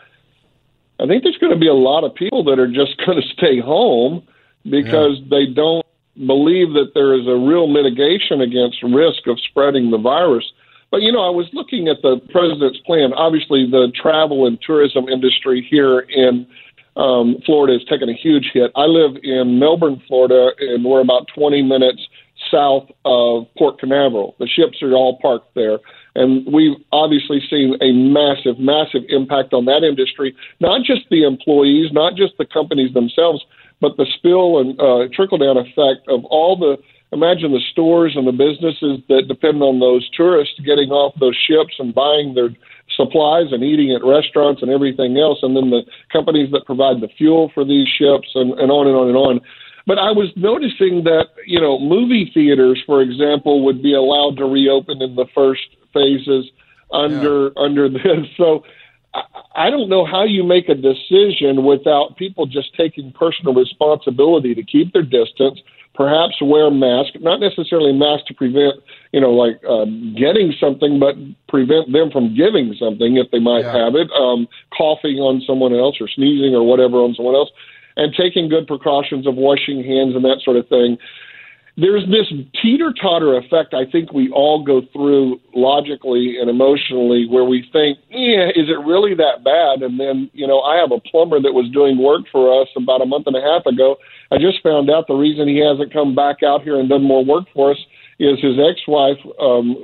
M: I think there's going to be a lot of people that are just <laughs> going to stay home because yeah. they don't believe that there is a real mitigation against risk of spreading the virus. But you know, I was looking at the president's plan. Obviously, the travel and tourism industry here in um, Florida has taken a huge hit. I live in Melbourne, Florida, and we're about 20 minutes south of Port Canaveral. The ships are all parked there. And we've obviously seen a massive, massive impact on that industry, not just the employees, not just the companies themselves, but the spill and uh, trickle down effect of all the imagine the stores and the businesses that depend on those tourists getting off those ships and buying their supplies and eating at restaurants and everything else, and then the companies that provide the fuel for these ships and, and on and on and on. But I was noticing that, you know, movie theaters, for example, would be allowed to reopen in the first phases under yeah. under this. <laughs> So I, don't know how you make a decision without people just taking personal responsibility to keep their distance perhaps wear masks, not necessarily masks to prevent, you know, like uh, getting something, but prevent them from giving something if they might yeah. have it, um, coughing on someone else or sneezing or whatever on someone else, and taking good precautions of washing hands and that sort of thing. There's this teeter totter effect I think we all go through logically and emotionally where we think, yeah, is it really that bad? And then, you know, I have a plumber that was doing work for us about a month and a half ago I just found out the reason he hasn't come back out here and done more work for us is his ex-wife um,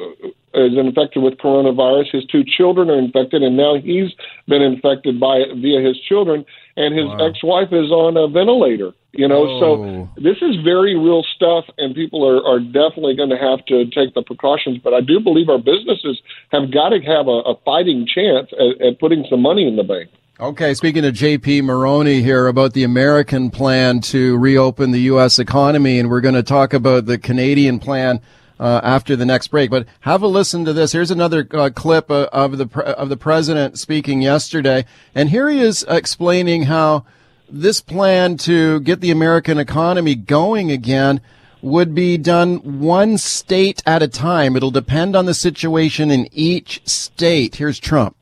M: is infected with coronavirus. His two children are infected, and now he's been infected by it via his children. And his
A: Wow.
M: ex-wife is on a ventilator. You know,
A: Oh.
M: so this is very real stuff, and people are, are definitely going to have to take the precautions. But I do believe our businesses have got to have a, a fighting chance at, at putting some money in the bank.
A: Okay, speaking to JP Maroney here about the American plan to reopen the U.S. economy, and we're going to talk about the Canadian plan uh, after the next break. But have a listen to this. Here's another uh, clip uh, of the pre- of the president speaking yesterday, and here he is explaining how this plan to get the American economy going again would be done one state at a time. It'll depend on the situation in each state. Here's Trump.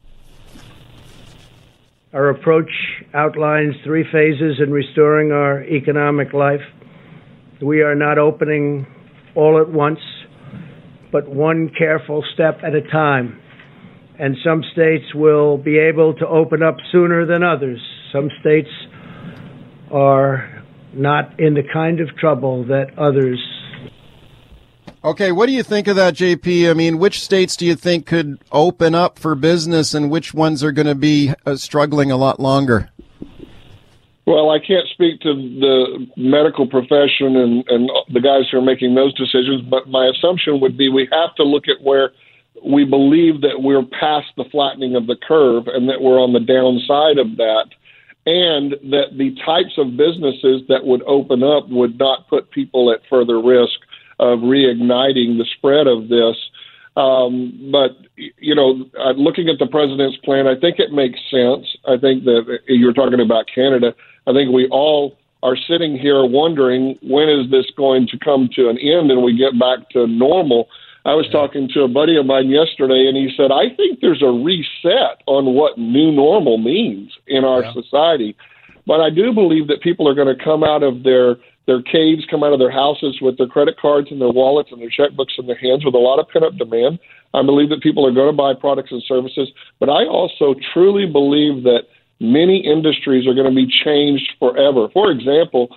L: Our approach outlines three phases in restoring our economic life. We are not opening all at once, but one careful step at a time. And some states will be able to open up sooner than others. Some states are not in the kind of trouble that others
A: Okay, what do you think of that, JP? I mean, which states do you think could open up for business and which ones are going to be uh, struggling a lot longer?
M: Well, I can't speak to the medical profession and, and the guys who are making those decisions, but my assumption would be we have to look at where we believe that we're past the flattening of the curve and that we're on the downside of that, and that the types of businesses that would open up would not put people at further risk of reigniting the spread of this. Um, but you know, uh, looking at the president's plan, I think it makes sense. I think that you were talking about Canada. I think we all are sitting here wondering when is this going to come to an end and we get back to normal. I was talking to a buddy of mine yesterday, and he said, "I think there's a reset on what new normal means in our society." But I do believe that people are going to come out of their their caves, come out of their houses with their credit cards and their wallets and their checkbooks in their hands with a lot of pent up demand. I believe that people are going to buy products and services, but I also truly believe that many industries are going to be changed forever. For example,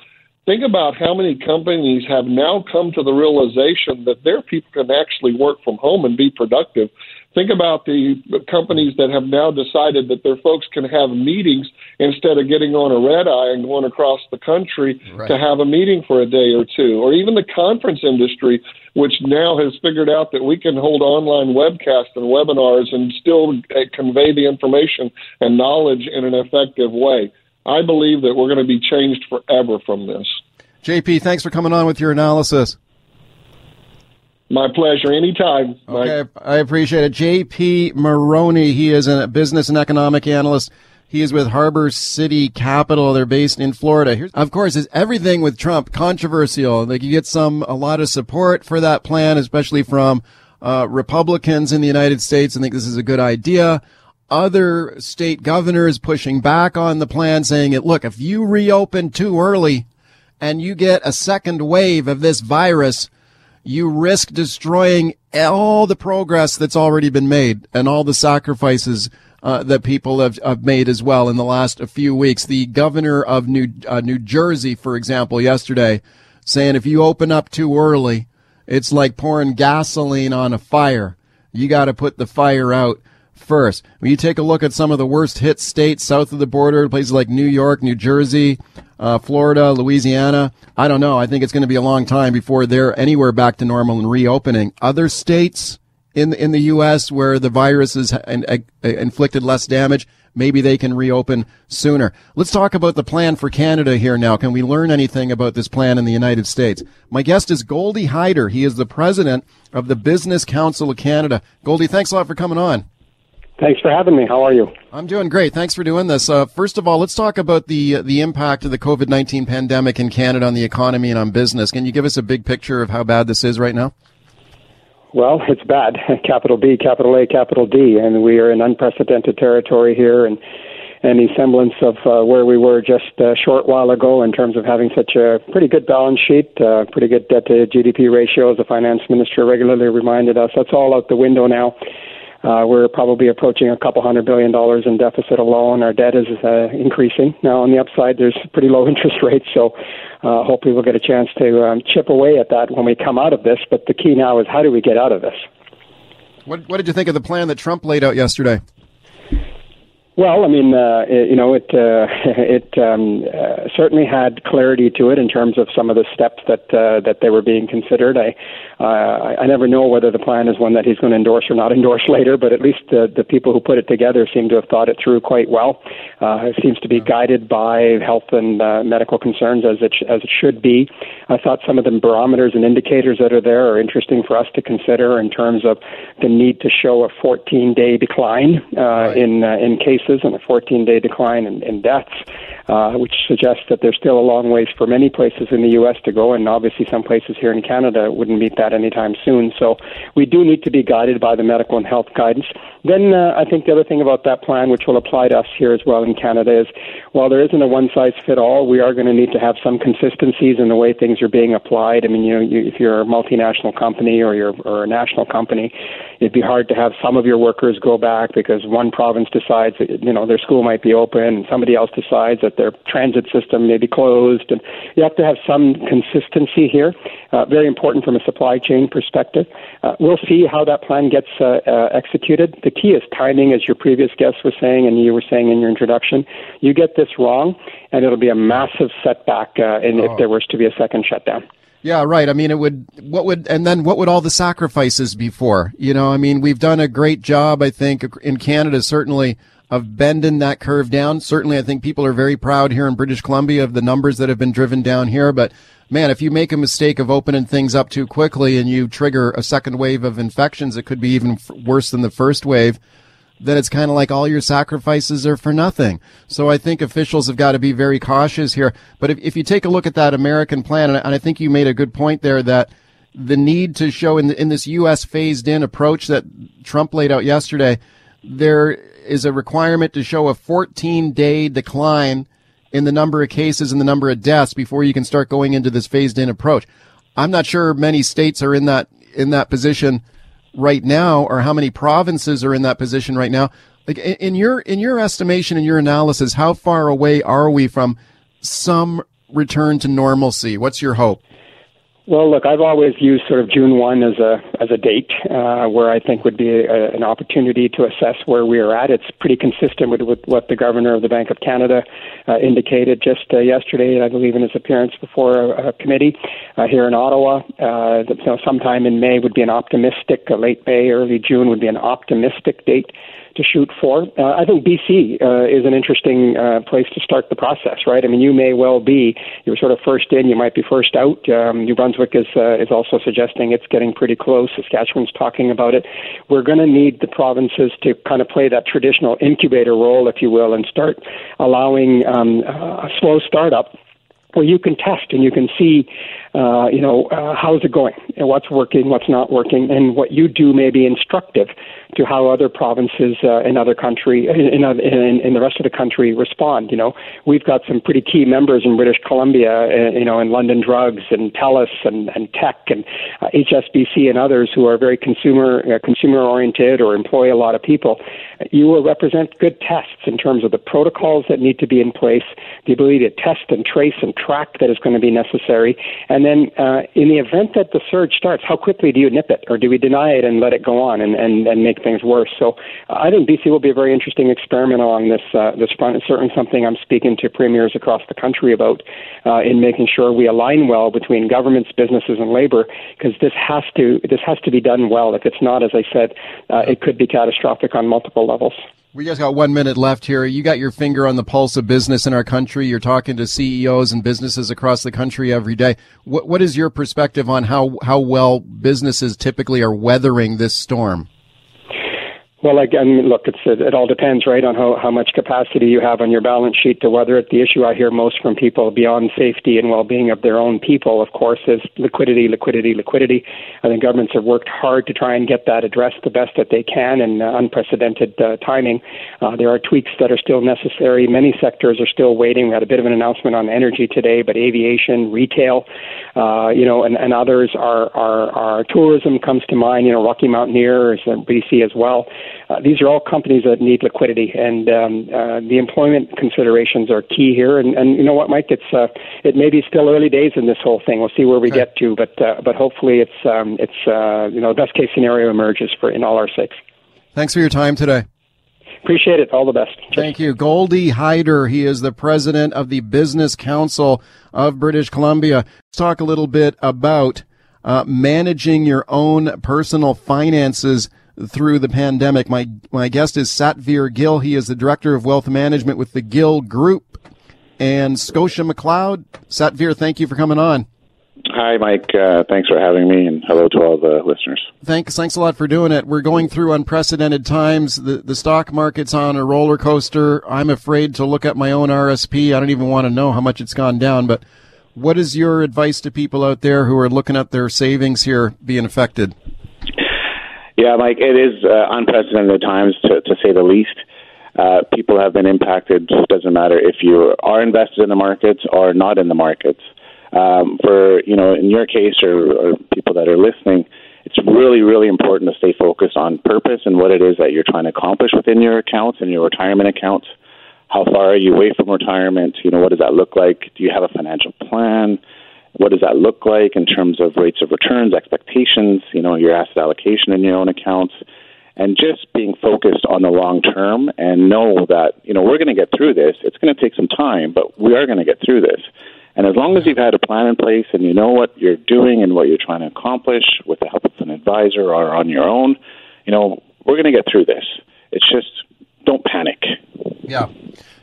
M: think about how many companies have now come to the realization that their people can actually work from home and be productive. Think about the companies that have now decided that their folks can have meetings instead of getting on a red eye and going across the country
N: Right.
M: to have a meeting for a day or two. Or even the conference industry, which now has figured out that we can hold online webcasts and webinars and still uh, convey the information and knowledge in an effective way. I believe that we're going to be changed forever from this.
A: JP, thanks for coming on with your analysis.
M: My pleasure. Anytime.
A: Okay, I appreciate it. JP Maroney, he is a business and economic analyst. He is with Harbor City Capital. They're based in Florida. Here's, of course, is everything with Trump controversial. Like you get some, a lot of support for that plan, especially from uh, Republicans in the United States. I think this is a good idea. Other state governors pushing back on the plan, saying it, look, if you reopen too early and you get a second wave of this virus, you risk destroying all the progress that's already been made and all the sacrifices uh, that people have, have made as well in the last few weeks. The governor of New uh, New Jersey, for example, yesterday, saying if you open up too early, it's like pouring gasoline on a fire. You got to put the fire out first. When you take a look at some of the worst hit states south of the border, places like New York, New Jersey, uh, Florida, Louisiana, I don't know. I think it's going to be a long time before they're anywhere back to normal and reopening. Other states in in the U.S. where the virus has uh, inflicted less damage, maybe they can reopen sooner. Let's talk about the plan for Canada here now. Can we learn anything about this plan in the United States? My guest is Goldy Hyder. He is the president of the Business Council of Canada. Goldy, thanks a lot for coming on.
N: Thanks for having me. How are you?
A: I'm doing great. Thanks for doing this. Uh, first of all, let's talk about the the impact of the COVID nineteen pandemic in Canada on the economy and on business. Can you give us a big picture of how bad this is right now?
N: Well, it's bad. <laughs> Capital B, capital A, capital D, and we are in unprecedented territory here, and any semblance of uh, where we were just a short while ago in terms of having such a pretty good balance sheet, uh, pretty good debt to GDP ratio, as the finance minister regularly reminded us, that's all out the window now. Uh, we're probably approaching a couple hundred billion dollars in deficit alone. Our debt is uh, increasing. Now, on the upside, there's pretty low <laughs> interest rates, so uh, hopefully we'll get a chance to um, chip away at that when we come out of this. But the key now is how do we get out of this?
A: What, what did you think of the plan that Trump laid out yesterday?
N: Well, I mean, uh, it, you know, it uh, <laughs> it um, uh, certainly had clarity to it in terms of some of the steps that uh, that they were being considered. I uh, I never know whether the plan is one that he's going to endorse or not <laughs> endorse later, but at least the the people who put it together seem to have thought it through quite well. Uh, it seems to be guided by health and uh, medical concerns as it sh- as it should be. I thought some of the barometers and indicators that are there are interesting for us to consider in terms of the need to show a 14 day decline uh, right. in uh, in cases and a 14 day decline in, in deaths, uh, which suggests that there's still a long ways for many places in the U.S. to go, and obviously some places here in Canada wouldn't meet that anytime soon. So we do need to be guided by the medical and health guidance. Then uh, I think the other thing about that plan, which will apply to us here as well in Canada, is while there isn't a one size fit all, we are going to need to have some consistencies in the way things are being applied. I mean, you know, you, if you're a multinational company or you're or a national company, it'd be hard to have some of your workers go back because one province decides that you know their school might be open, and somebody else decides that their transit system may be closed, and you have to have some consistency here. Uh, very important from a supply chain perspective. Uh, we'll see how that plan gets uh, uh, executed. The key is timing, as your previous guest was saying, and you were saying in your introduction. You get this wrong, and it'll be a massive setback uh, in, oh. if there was to be a second shutdown.
A: Yeah, right. I mean, it would, what would, and then what would all the sacrifices be for? You know, I mean, we've done a great job, I think, in Canada, certainly of bending that curve down. Certainly, I think people are very proud here in British Columbia of the numbers that have been driven down here. But man, if you make a mistake of opening things up too quickly and you trigger a second wave of infections, it could be even f- worse than the first wave. Then it's kind of like all your sacrifices are for nothing. So I think officials have got to be very cautious here. But if, if you take a look at that American plan, and I think you made a good point there that the need to show in, the, in this U.S. phased in approach that Trump laid out yesterday, there is a requirement to show a 14 day decline in the number of cases and the number of deaths before you can start going into this phased in approach. I'm not sure many states are in that in that position right now or how many provinces are in that position right now. Like in your in your estimation in your analysis, how far away are we from some return to normalcy? What's your hope?
N: Well, look, I've always used sort of June one as a as a date uh, where I think would be a, an opportunity to assess where we are at. It's pretty consistent with, with what the governor of the Bank of Canada uh, indicated just uh, yesterday, I believe, in his appearance before a, a committee uh, here in Ottawa. Uh, that, you know, sometime in May would be an optimistic, uh, late May, early June would be an optimistic date to shoot for. Uh, I think BC uh, is an interesting uh, place to start the process, right? I mean, you may well be you're sort of first in, you might be first out. Um, New Brunswick is uh, is also suggesting it's getting pretty close. Saskatchewan's talking about it. We're going to need the provinces to kind of play that traditional incubator role, if you will, and start allowing um, a slow startup where you can test and you can see, uh, you know, uh, how's it going, and what's working, what's not working, and what you do may be instructive to how other provinces uh, in other country in, in, in the rest of the country respond. You know, we've got some pretty key members in British Columbia, uh, you know, in London Drugs and TELUS and, and Teck and uh, HSBC and others who are very consumer uh, consumer oriented or employ a lot of people. You will represent good tests in terms of the protocols that need to be in place, the ability to test and trace and track that is going to be necessary, and then uh, in the event that the surge starts, how quickly do you nip it, or do we deny it and let it go on and, and, and make things worse. So uh, I think BC will be a very interesting experiment along this uh, this front. It's certainly something I'm speaking to premiers across the country about uh, in making sure we align well between governments, businesses, and labor because this has to this has to be done well. If it's not, as I said, uh, it could be catastrophic on multiple levels.
A: We just got one minute left here. You got your finger on the pulse of business in our country. You're talking to CEOs and businesses across the country every day. What, what is your perspective on how, how well businesses typically are weathering this storm?
N: Well, again, look, it's, it all depends, right, on how, how much capacity you have on your balance sheet to weather it. The issue I hear most from people beyond safety and well-being of their own people, of course, is liquidity, liquidity, liquidity. I think governments have worked hard to try and get that addressed the best that they can in uh, unprecedented uh, timing. Uh, there are tweaks that are still necessary. Many sectors are still waiting. We had a bit of an announcement on energy today, but aviation, retail, uh, you know, and, and others are, are, are tourism comes to mind. You know, Rocky Mountaineers and BC as well uh, these are all companies that need liquidity, and um, uh, the employment considerations are key here. And, and you know what, Mike? It's uh, it may be still early days in this whole thing. We'll see where we get to, but uh, but hopefully it's um, it's uh, you know best case scenario emerges for in all our sakes.
A: Thanks for your time today.
N: Appreciate it. All the best. Cheers.
A: Thank you. Goldy Hyder. He is the president of the Business Council of British Columbia. Let's talk a little bit about uh, managing your own personal finances through the pandemic. My my guest is Satvir Gill. He is the director of wealth management with the Gill Group and Scotia McLeod. Satvir, thank you for coming on.
O: Hi, Mike. Uh, thanks for having me, and hello to all the listeners.
A: Thanks, thanks a lot for doing it. We're going through unprecedented times. The the stock market's on a roller coaster. I'm afraid to look at my own RSP. I don't even want to know how much it's gone down. But what is your advice to people out there who are looking at their savings here being affected?
O: Yeah, Mike, it is uh, unprecedented times to, to say the least. Uh, people have been impacted. It doesn't matter if you are invested in the markets or not in the markets. Um, for you know, in your case, or, or people that are listening, it's really, really important to stay focused on purpose and what it is that you're trying to accomplish within your accounts and your retirement accounts. How far are you away from retirement? You know, what does that look like? Do you have a financial plan? What does that look like in terms of rates of returns, expectations, you know, your asset allocation in your own accounts? And just being focused on the long term and know that, you know, we're going to get through this. It's going to take some time, but we are going to get through this. And as long as you've had a plan in place and you know what you're doing and what you're trying to accomplish with the help of an advisor or on your own, you know, we're going to get through this. It's just don't panic.
A: Yeah.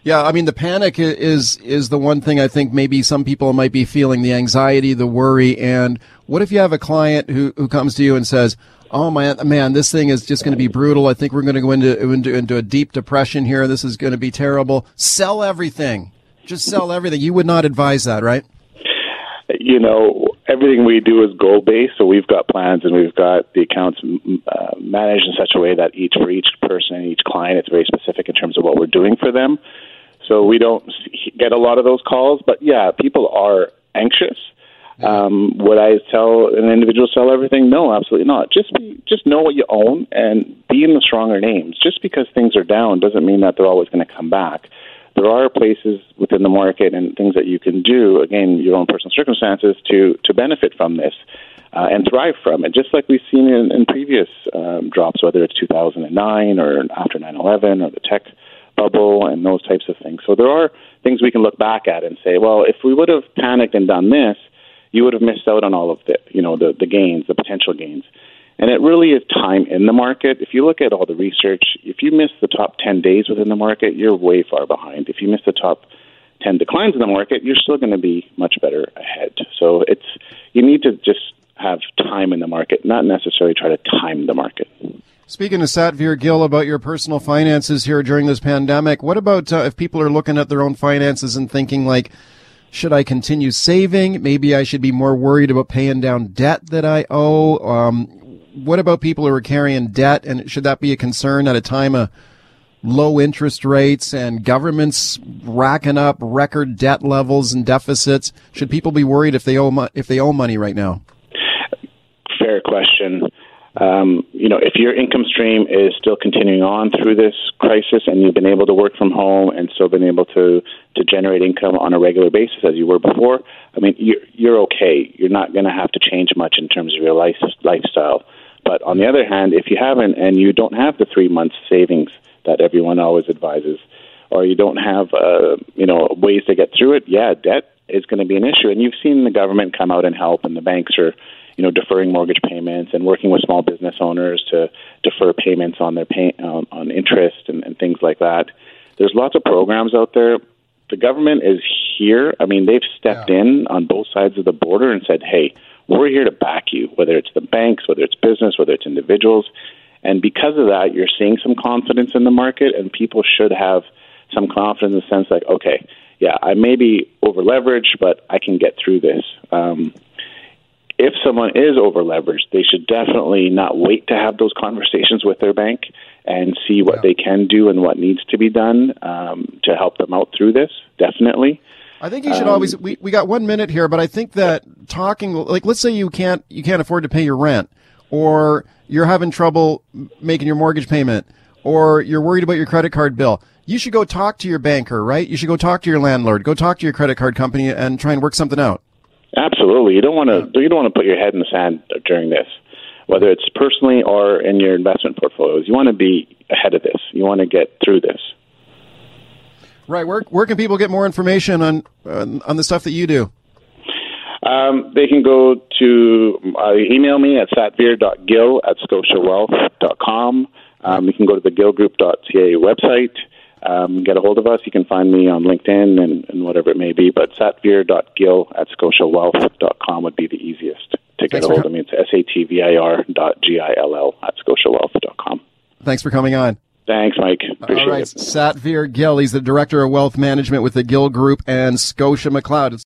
A: Yeah, I mean the panic is is the one thing I think maybe some people might be feeling the anxiety, the worry, and what if you have a client who who comes to you and says, "Oh my man, this thing is just going to be brutal. I think we're going to go into, into into a deep depression here. This is going to be terrible. Sell everything. Just sell everything." You would not advise that, right?
O: You know, everything we do is goal based, so we've got plans and we've got the accounts uh, managed in such a way that each for each person, and each client, it's very specific in terms of what we're doing for them. So we don't get a lot of those calls, but yeah, people are anxious. Um, would I tell an individual sell everything? No, absolutely not. Just be, just know what you own and be in the stronger names. Just because things are down doesn't mean that they're always going to come back. There are places within the market and things that you can do, again, your own personal circumstances, to to benefit from this uh, and thrive from it. Just like we've seen in, in previous um, drops, whether it's 2009 or after 9/11 or the tech bubble and those types of things. So there are things we can look back at and say, well, if we would have panicked and done this, you would have missed out on all of the, you know, the, the gains, the potential gains. And it really is time in the market. If you look at all the research, if you miss the top 10 days within the market, you're way far behind. If you miss the top 10 declines in the market, you're still going to be much better ahead. So it's, you need to just have time in the market, not necessarily try to time the market.
A: Speaking to Satvir Gill about your personal finances here during this pandemic, what about uh, if people are looking at their own finances and thinking like, should I continue saving? Maybe I should be more worried about paying down debt that I owe. Um, what about people who are carrying debt, and should that be a concern at a time of low interest rates and governments racking up record debt levels and deficits? Should people be worried if they owe mo- if they owe money right now?
O: Fair question. Um, you know, if your income stream is still continuing on through this crisis and you've been able to work from home and still been able to, to generate income on a regular basis as you were before, I mean, you're, you're okay. You're not going to have to change much in terms of your life, lifestyle. But on the other hand, if you haven't and you don't have the three months savings that everyone always advises, or you don't have, uh, you know, ways to get through it, yeah, debt is going to be an issue. And you've seen the government come out and help, and the banks are you know, deferring mortgage payments and working with small business owners to defer payments on their pay, on, on interest and, and things like that. There's lots of programs out there. The government is here. I mean, they've stepped yeah. in on both sides of the border and said, "Hey, we're here to back you. Whether it's the banks, whether it's business, whether it's individuals." And because of that, you're seeing some confidence in the market, and people should have some confidence in the sense like, okay, yeah, I may be over leveraged, but I can get through this. Um, if someone is over leveraged, they should definitely not wait to have those conversations with their bank and see what yeah. they can do and what needs to be done um, to help them out through this. Definitely.
A: I think you should um, always. We, we got one minute here, but I think that talking like let's say you can't you can't afford to pay your rent. or you're having trouble making your mortgage payment, or you're worried about your credit card bill, you should go talk to your banker, right? You should go talk to your landlord, go talk to your credit card company and try and work something out.
O: Absolutely. You don't want to you don't want to put your head in the sand during this, whether it's personally or in your investment portfolios. You want to be ahead of this. You want to get through this.
A: Right. Where where can people get more information on on, on the stuff that you do?
O: Um, they can go to uh, email me at satvir.gill at scotiawealth.com. Um, you can go to the gillgroup.ca website, um, get a hold of us. You can find me on LinkedIn and, and whatever it may be, but satvir.gill at scotiawealth.com would be the easiest to get
A: Thanks
O: a hold of me. It's S-A-T-V-I-R dot G-I-L-L at scotiawealth.com.
A: Thanks for coming on.
O: Thanks, Mike. Appreciate
A: All right,
O: it.
A: Satvir Gill. He's the director of wealth management with the Gill Group and Scotia McLeod. It's